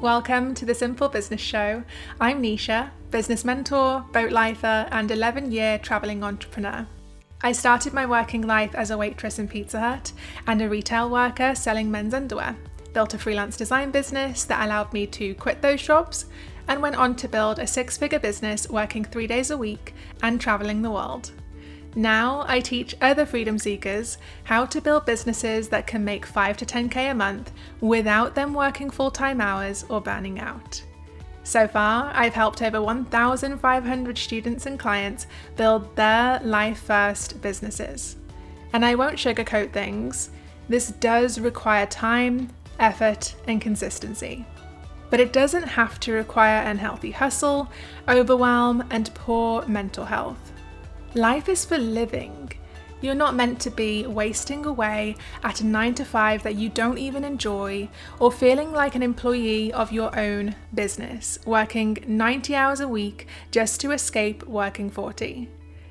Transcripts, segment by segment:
Welcome to the Simple Business Show. I'm Nisha, business mentor, boat lifer, and 11 year travelling entrepreneur. I started my working life as a waitress in Pizza Hut and a retail worker selling men's underwear. Built a freelance design business that allowed me to quit those jobs and went on to build a six figure business working three days a week and travelling the world. Now I teach other freedom seekers how to build businesses that can make 5 to 10k a month without them working full time hours or burning out. So far, I've helped over 1,500 students and clients build their life first businesses. And I won't sugarcoat things, this does require time, effort, and consistency. But it doesn't have to require unhealthy hustle, overwhelm, and poor mental health. Life is for living. You're not meant to be wasting away at a 9 to 5 that you don't even enjoy or feeling like an employee of your own business, working 90 hours a week just to escape working 40.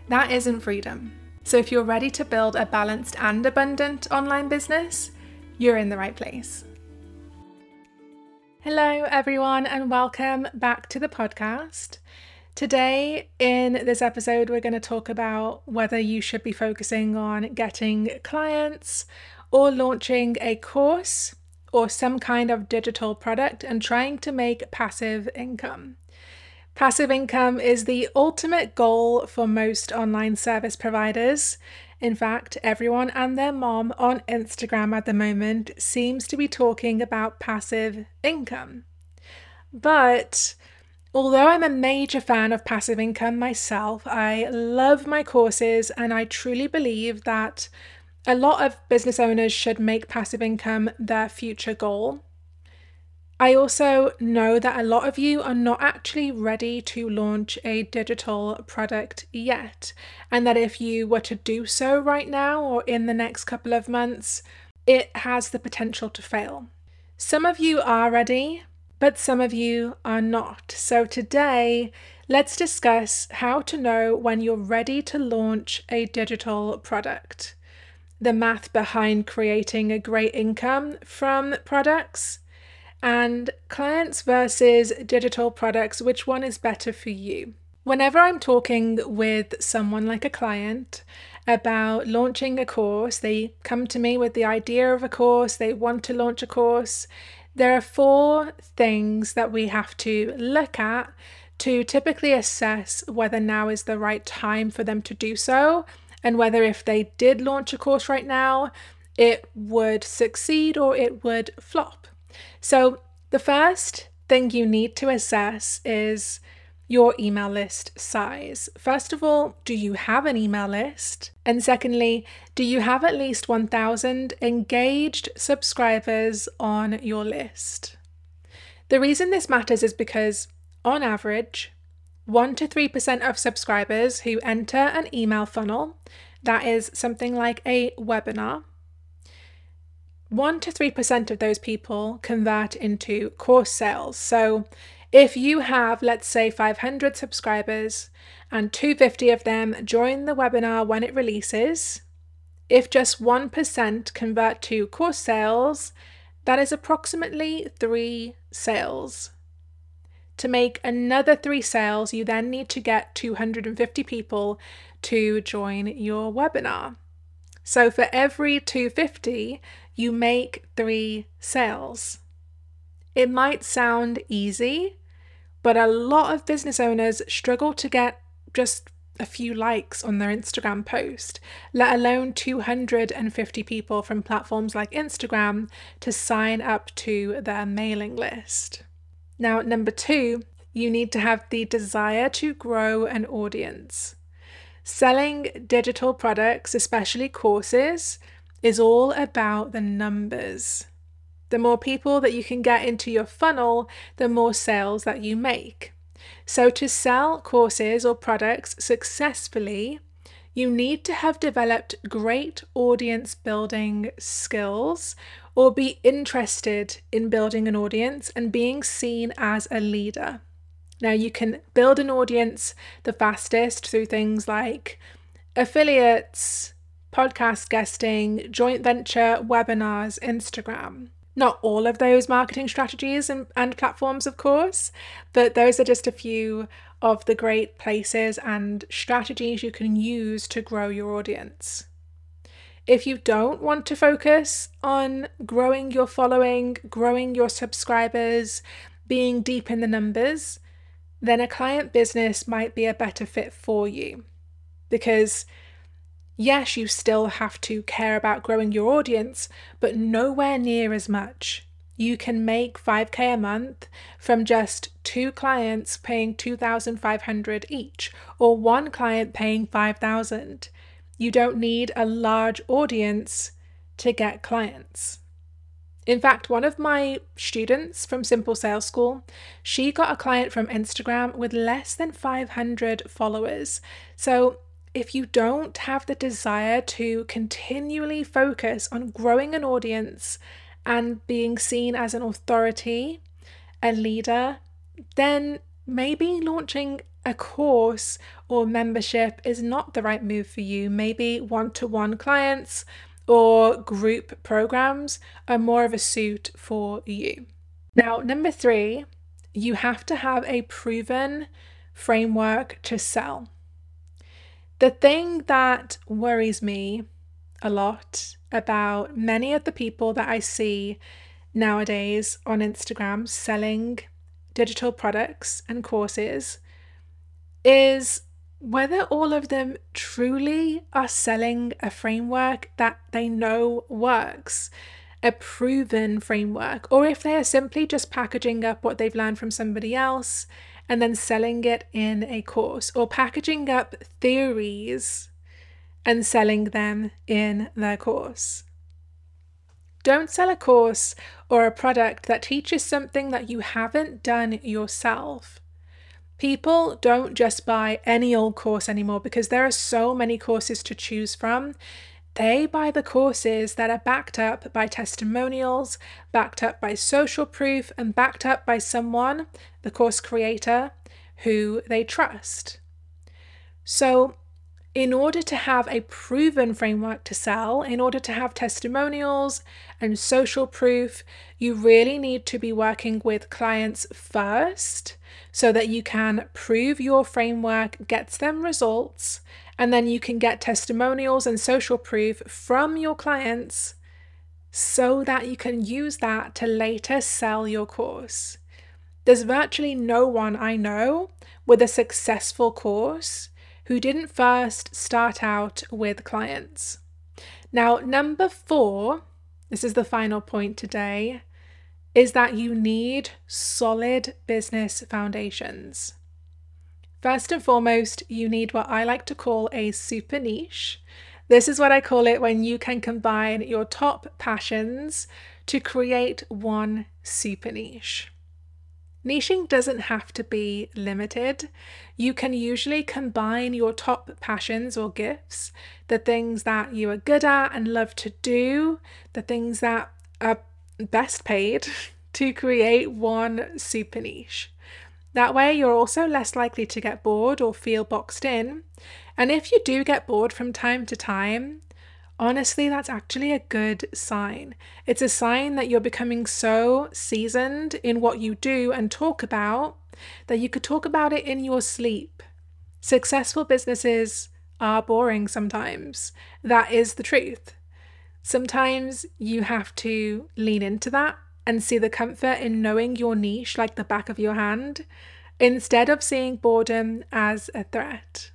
That isn't freedom. So if you're ready to build a balanced and abundant online business, you're in the right place. Hello, everyone, and welcome back to the podcast. Today, in this episode, we're going to talk about whether you should be focusing on getting clients or launching a course or some kind of digital product and trying to make passive income. Passive income is the ultimate goal for most online service providers. In fact, everyone and their mom on Instagram at the moment seems to be talking about passive income. But Although I'm a major fan of passive income myself, I love my courses and I truly believe that a lot of business owners should make passive income their future goal. I also know that a lot of you are not actually ready to launch a digital product yet, and that if you were to do so right now or in the next couple of months, it has the potential to fail. Some of you are ready, but some of you are not. So today, let's discuss how to know when you're ready to launch a digital product, the math behind creating a great income from products, and clients versus digital products, which one is better for you? Whenever I'm talking with someone like a client about launching a course, they come to me with the idea of a course, they want to launch a course. There are four things that we have to look at to typically assess whether now is the right time for them to do so, and whether if they did launch a course right now, it would succeed or it would flop. So, the first thing you need to assess is your email list size. First of all, do you have an email list? And secondly, do you have at least 1,000 engaged subscribers on your list? The reason this matters is because, on average, 1 to 3% of subscribers who enter an email funnel, that is something like a webinar, 1 to 3% of those people convert into course sales. So if you have, let's say, 500 subscribers and 250 of them join the webinar when it releases, if just 1% convert to course sales, that is approximately three sales. To make another three sales, you then need to get 250 people to join your webinar. So for every 250, you make three sales. It might sound easy, but a lot of business owners struggle to get just a few likes on their Instagram post, let alone 250 people from platforms like Instagram to sign up to their mailing list. Now, number two, you need to have the desire to grow an audience. Selling digital products, especially courses, is all about the numbers. The more people that you can get into your funnel, the more sales that you make. So, to sell courses or products successfully, you need to have developed great audience building skills or be interested in building an audience and being seen as a leader. Now, you can build an audience the fastest through things like affiliates, podcast guesting, joint venture, webinars, Instagram. Not all of those marketing strategies and, and platforms, of course, but those are just a few of the great places and strategies you can use to grow your audience. If you don't want to focus on growing your following, growing your subscribers, being deep in the numbers, then a client business might be a better fit for you. Because, yes, you still have to care about growing your audience, but nowhere near as much. You can make 5k a month from just two clients paying 2500 each or one client paying 5000. You don't need a large audience to get clients. In fact, one of my students from Simple Sales School, she got a client from Instagram with less than 500 followers. So, if you don't have the desire to continually focus on growing an audience and being seen as an authority, a leader, then maybe launching a course or membership is not the right move for you. Maybe one to one clients or group programs are more of a suit for you. Now, number three, you have to have a proven framework to sell. The thing that worries me a lot about many of the people that I see nowadays on Instagram selling digital products and courses is whether all of them truly are selling a framework that they know works, a proven framework, or if they are simply just packaging up what they've learned from somebody else and then selling it in a course, or packaging up theories and selling them in their course. Don't sell a course or a product that teaches something that you haven't done yourself. People don't just buy any old course anymore because there are so many courses to choose from. They buy the courses that are backed up by testimonials, backed up by social proof, and backed up by someone, the course creator, who they trust. So in order to have a proven framework to sell, in order to have testimonials and social proof, you really need to be working with clients first so that you can prove your framework gets them results. And then you can get testimonials and social proof from your clients so that you can use that to later sell your course. There's virtually no one I know with a successful course who didn't first start out with clients. Now, number four, this is the final point today, is that you need solid business foundations. First and foremost, you need what I like to call a super niche. This is what I call it when you can combine your top passions to create one super niche. Niching doesn't have to be limited. You can usually combine your top passions or gifts, the things that you are good at and love to do, the things that are best paid, to create one super niche. That way, you're also less likely to get bored or feel boxed in. And if you do get bored from time to time, honestly, that's actually a good sign. It's a sign that you're becoming so seasoned in what you do and talk about that you could talk about it in your sleep. Successful businesses are boring sometimes. That is the truth. Sometimes you have to lean into that and see the comfort in knowing your niche like the back of your hand instead of seeing boredom as a threat.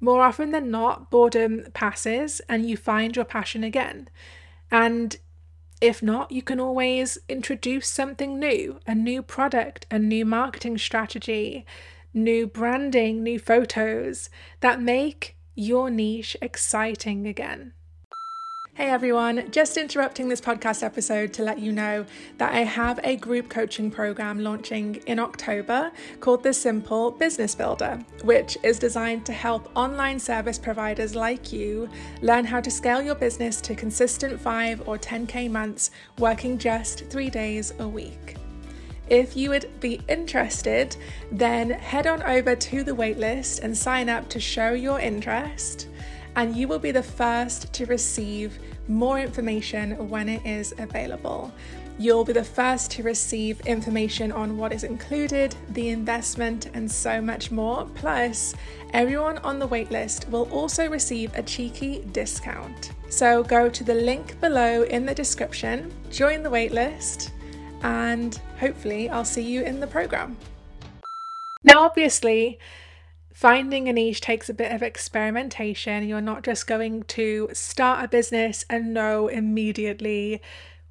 More often than not, boredom passes and you find your passion again. And if not, you can always introduce something new a new product, a new marketing strategy, new branding, new photos that make your niche exciting again. Hey everyone, just interrupting this podcast episode to let you know that I have a group coaching program launching in October called the Simple Business Builder, which is designed to help online service providers like you learn how to scale your business to consistent 5 or 10k months working just 3 days a week. If you would be interested, then head on over to the waitlist and sign up to show your interest, and you will be the first to receive more information when it is available. You'll be the first to receive information on what is included, the investment, and so much more. Plus, everyone on the waitlist will also receive a cheeky discount. So go to the link below in the description, join the waitlist, and hopefully, I'll see you in the program. Now, obviously, finding a niche takes a bit of experimentation. You're not just going to start a business and know immediately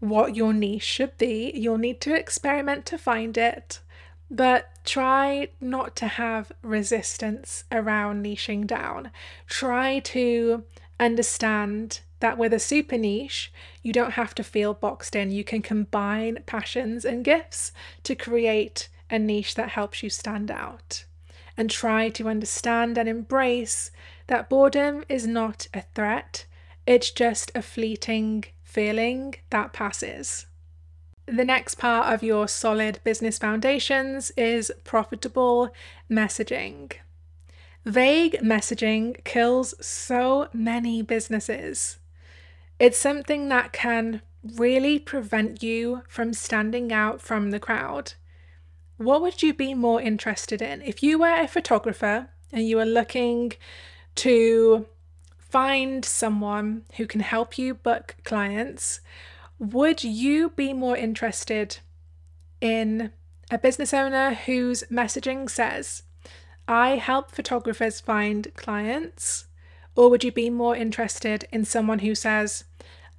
what your niche should be. You'll need to experiment to find it, but try not to have resistance around niching down. Try to understand that with a super niche, you don't have to feel boxed in. You can combine passions and gifts to create a niche that helps you stand out. And try to understand and embrace that boredom is not a threat, it's just a fleeting feeling that passes. The next part of your solid business foundations is profitable messaging. Vague messaging kills so many businesses. It's something that can really prevent you from standing out from the crowd. What would you be more interested in? If you were a photographer and you were looking to find someone who can help you book clients, would you be more interested in a business owner whose messaging says, I help photographers find clients? Or would you be more interested in someone who says,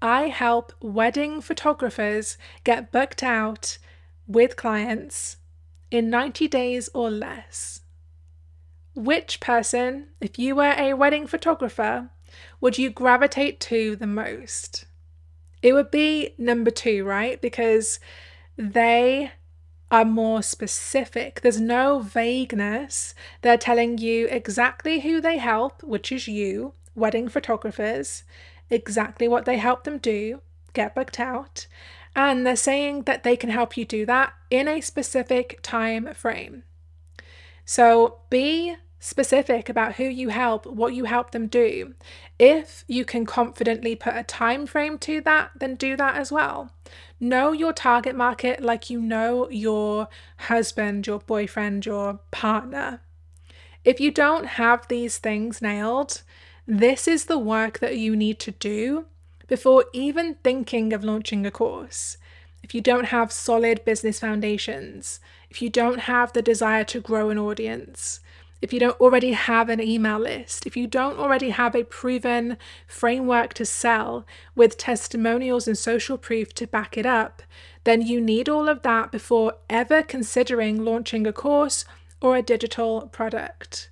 I help wedding photographers get booked out with clients in 90 days or less? Which person, if you were a wedding photographer, would you gravitate to the most? It would be number two, right? Because they are more specific. There's no vagueness. They're telling you exactly who they help, which is you, wedding photographers, exactly what they help them do, get booked out. And they're saying that they can help you do that in a specific time frame. So be specific about who you help, what you help them do. If you can confidently put a time frame to that, then do that as well. Know your target market like you know your husband, your boyfriend, your partner. If you don't have these things nailed, this is the work that you need to do before even thinking of launching a course. If you don't have solid business foundations, if you don't have the desire to grow an audience, if you don't already have an email list, if you don't already have a proven framework to sell with testimonials and social proof to back it up, then you need all of that before ever considering launching a course or a digital product.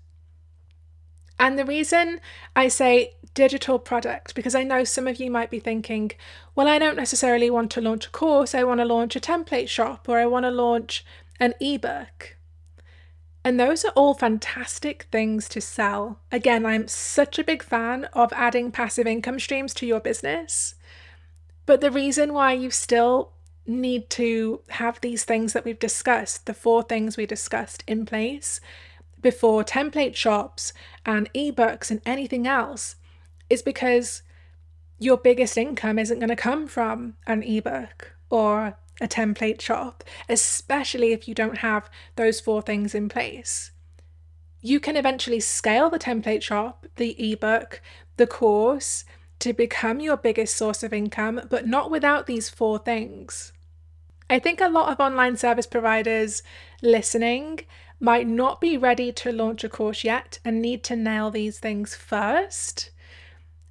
And the reason I say digital product, because I know some of you might be thinking, well, I don't necessarily want to launch a course, I want to launch a template shop or I want to launch an ebook. And those are all fantastic things to sell. Again, I'm such a big fan of adding passive income streams to your business. But the reason why you still need to have these things that we've discussed, the four things we discussed in place before template shops and ebooks and anything else, is because your biggest income isn't going to come from an ebook or a template shop, especially if you don't have those four things in place. You can eventually scale the template shop, the ebook, the course to become your biggest source of income, but not without these four things. I think a lot of online service providers listening might not be ready to launch a course yet and need to nail these things first.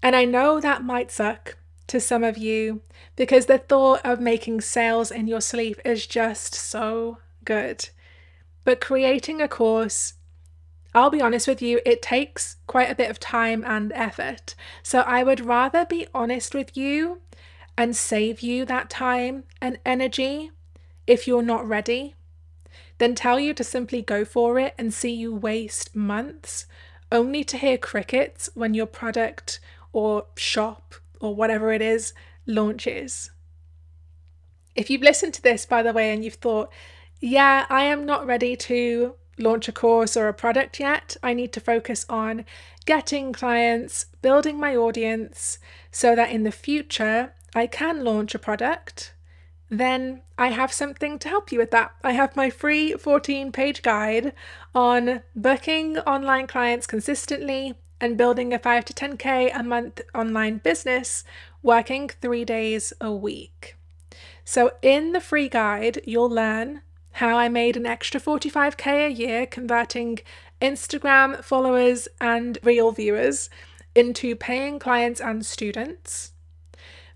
And I know that might suck to some of you because the thought of making sales in your sleep is just so good. But creating a course, I'll be honest with you, it takes quite a bit of time and effort. So I would rather be honest with you and save you that time and energy if you're not ready than tell you to simply go for it and see you waste months only to hear crickets when your product or shop or whatever it is launches. If you've listened to this, by the way, and you've thought, yeah, I am not ready to launch a course or a product yet. I need to focus on getting clients, building my audience so that in the future I can launch a product. Then I have something to help you with that. I have my free 14 page guide on booking online clients consistently and building a 5 to 10k a month online business working three days a week. So, in the free guide, you'll learn how I made an extra 45k a year converting Instagram followers and reel viewers into paying clients and students.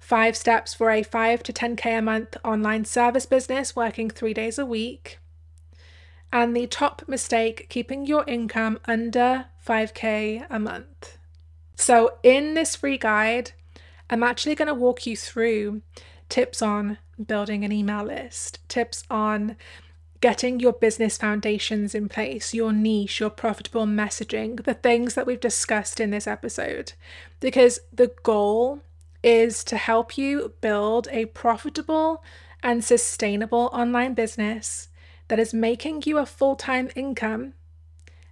Five steps for a 5 to 10k a month online service business working three days a week. And the top mistake keeping your income under 5k a month. So, in this free guide, I'm actually going to walk you through tips on building an email list, tips on getting your business foundations in place, your niche, your profitable messaging, the things that we've discussed in this episode. Because the goal is to help you build a profitable and sustainable online business that is making you a full time income.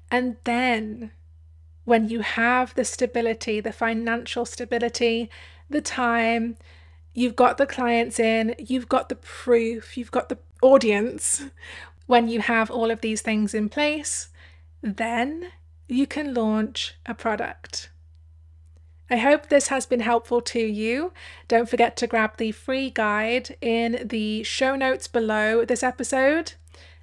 And then, when you have the stability, the financial stability, the time, you've got the clients in, you've got the proof, you've got the audience, when you have all of these things in place, then you can launch a product. I hope this has been helpful to you. Don't forget to grab the free guide in the show notes below this episode.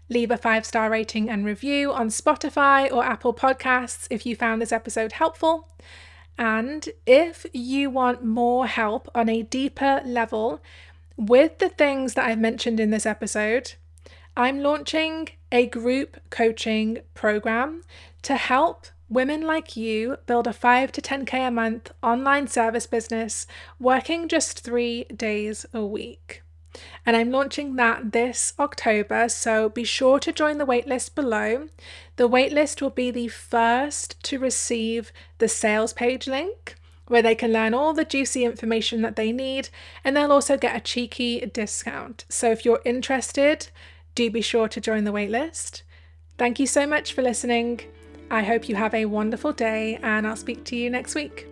Leave a five star rating and review on Spotify or Apple Podcasts if you found this episode helpful. And if you want more help on a deeper level with the things that I've mentioned in this episode, I'm launching a group coaching program to help women like you build a 5 to 10k a month online service business working just 3 days a week. And I'm launching that this October, so be sure to join the waitlist below. The waitlist will be the first to receive the sales page link where they can learn all the juicy information that they need, and they'll also get a cheeky discount. So if you're interested, do be sure to join the waitlist. Thank you so much for listening. I hope you have a wonderful day, and I'll speak to you next week.